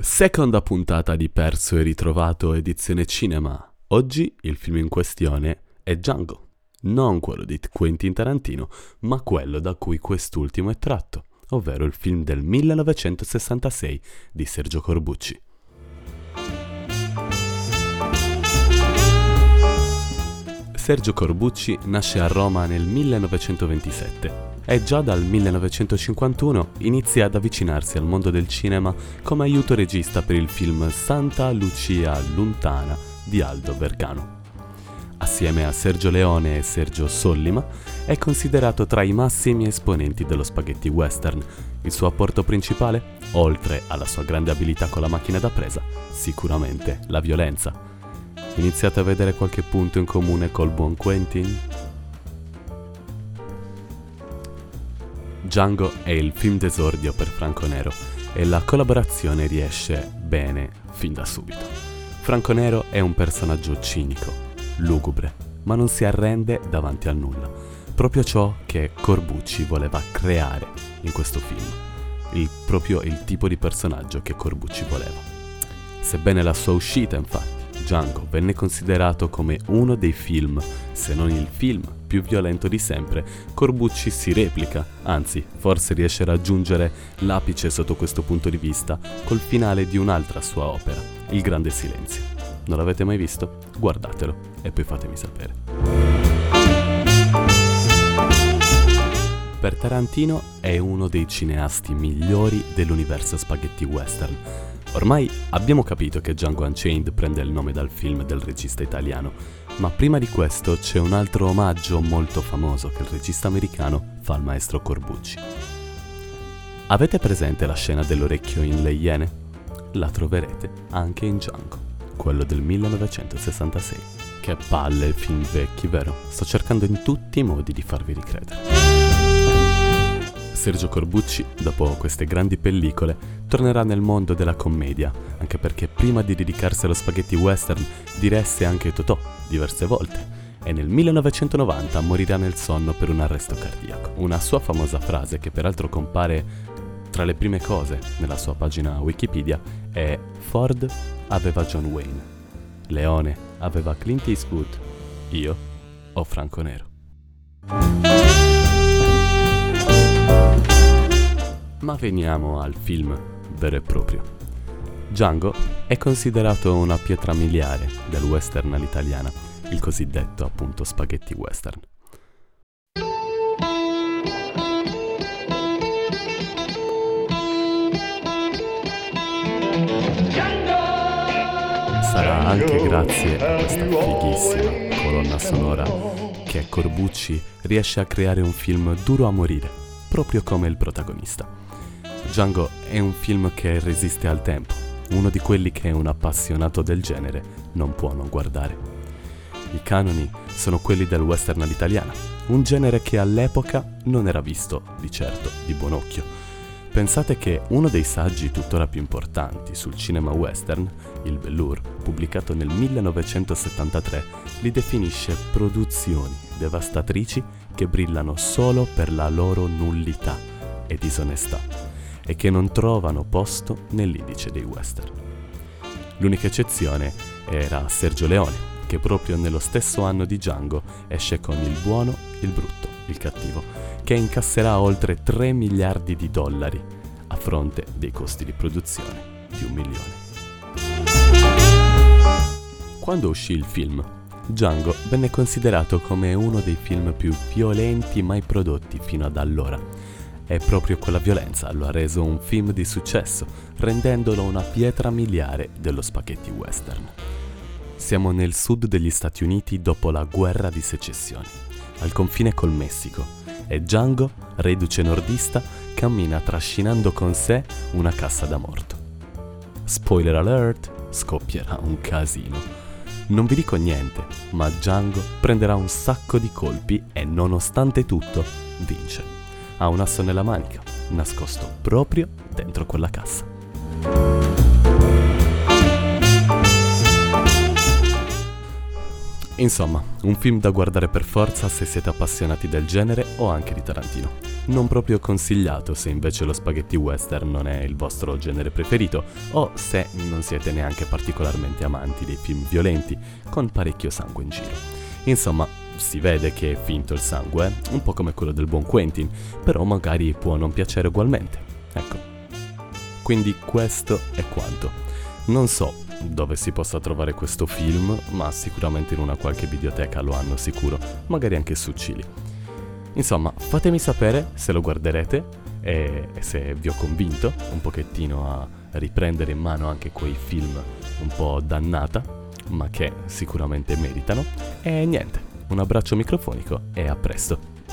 Seconda puntata di Perso e ritrovato edizione cinema. Oggi il film in questione è Django, non quello di Quentin Tarantino, ma quello da cui quest'ultimo è tratto, ovvero il film del 1966 di Sergio Corbucci. Sergio Corbucci nasce a Roma nel 1927 e già dal 1951 inizia ad avvicinarsi al mondo del cinema come aiuto regista per il film Santa Lucia Lontana di Aldo Vergano. Assieme a Sergio Leone e Sergio Sollima, è considerato tra i massimi esponenti dello spaghetti western. Il suo apporto principale, oltre alla sua grande abilità con la macchina da presa, sicuramente la violenza. Iniziate a vedere qualche punto in comune col buon Quentin? Django è il film d'esordio per Franco Nero e la collaborazione riesce bene fin da subito. Franco Nero è un personaggio cinico, lugubre, ma non si arrende davanti al nulla. Proprio ciò che Corbucci voleva creare in questo film. Il, proprio il tipo di personaggio che Corbucci voleva. Sebbene la sua uscita, infatti, Django venne considerato come uno dei film, se non il film più violento di sempre, Corbucci si replica, anzi forse riesce a raggiungere l'apice sotto questo punto di vista col finale di un'altra sua opera, Il Grande Silenzio. Non l'avete mai visto? Guardatelo e poi fatemi sapere. Per Tarantino è uno dei cineasti migliori dell'universo spaghetti western Ormai abbiamo capito che Django Unchained prende il nome dal film del regista italiano, ma prima di questo c'è un altro omaggio molto famoso che il regista americano fa al maestro Corbucci. Avete presente la scena dell'orecchio in Le Iene? La troverete anche in Django, quello del 1966. Che palle film vecchi, vero? Sto cercando in tutti i modi di farvi ricredere. Sergio Corbucci, dopo queste grandi pellicole, tornerà nel mondo della commedia, anche perché prima di dedicarsi allo spaghetti western diresse anche Totò diverse volte e nel 1990 morirà nel sonno per un arresto cardiaco. Una sua famosa frase, che peraltro compare tra le prime cose nella sua pagina Wikipedia, è Ford aveva John Wayne, Leone aveva Clint Eastwood, io ho Franco Nero. Ma veniamo al film vero e proprio. Django è considerato una pietra miliare del western all'italiana, il cosiddetto appunto spaghetti western. Sarà anche grazie a questa fighissima colonna sonora che Corbucci riesce a creare un film duro a morire, proprio come il protagonista. Django è un film che resiste al tempo, uno di quelli che un appassionato del genere non può non guardare. I canoni sono quelli del western all'italiana, un genere che all'epoca non era visto, di certo, di buon occhio. Pensate che uno dei saggi tuttora più importanti sul cinema western, il Bellur, pubblicato nel 1973, li definisce produzioni devastatrici che brillano solo per la loro nullità e disonestà e che non trovano posto nell'indice dei western. L'unica eccezione era Sergio Leone, che proprio nello stesso anno di Django esce con Il buono, il brutto, il cattivo, che incasserà oltre 3 miliardi di dollari a fronte dei costi di produzione di un milione. Quando uscì il film, Django venne considerato come uno dei film più violenti mai prodotti fino ad allora e proprio quella violenza lo ha reso un film di successo, rendendolo una pietra miliare dello spaghetti western. Siamo nel sud degli Stati Uniti dopo la guerra di secessione, al confine col Messico, e Django, reduce nordista, cammina trascinando con sé una cassa da morto. Spoiler alert, scoppierà un casino. Non vi dico niente, ma Django prenderà un sacco di colpi e nonostante tutto vince ha un asso nella manica, nascosto proprio dentro quella cassa. Insomma, un film da guardare per forza se siete appassionati del genere o anche di Tarantino. Non proprio consigliato se invece lo spaghetti western non è il vostro genere preferito o se non siete neanche particolarmente amanti dei film violenti con parecchio sangue in giro. Insomma, si vede che è finto il sangue, eh? un po' come quello del buon Quentin, però magari può non piacere ugualmente. Ecco. Quindi questo è quanto. Non so dove si possa trovare questo film, ma sicuramente in una qualche videoteca lo hanno sicuro, magari anche su Cili. Insomma, fatemi sapere se lo guarderete e se vi ho convinto un pochettino a riprendere in mano anche quei film un po' dannata, ma che sicuramente meritano. E niente, un abbraccio microfonico e a presto.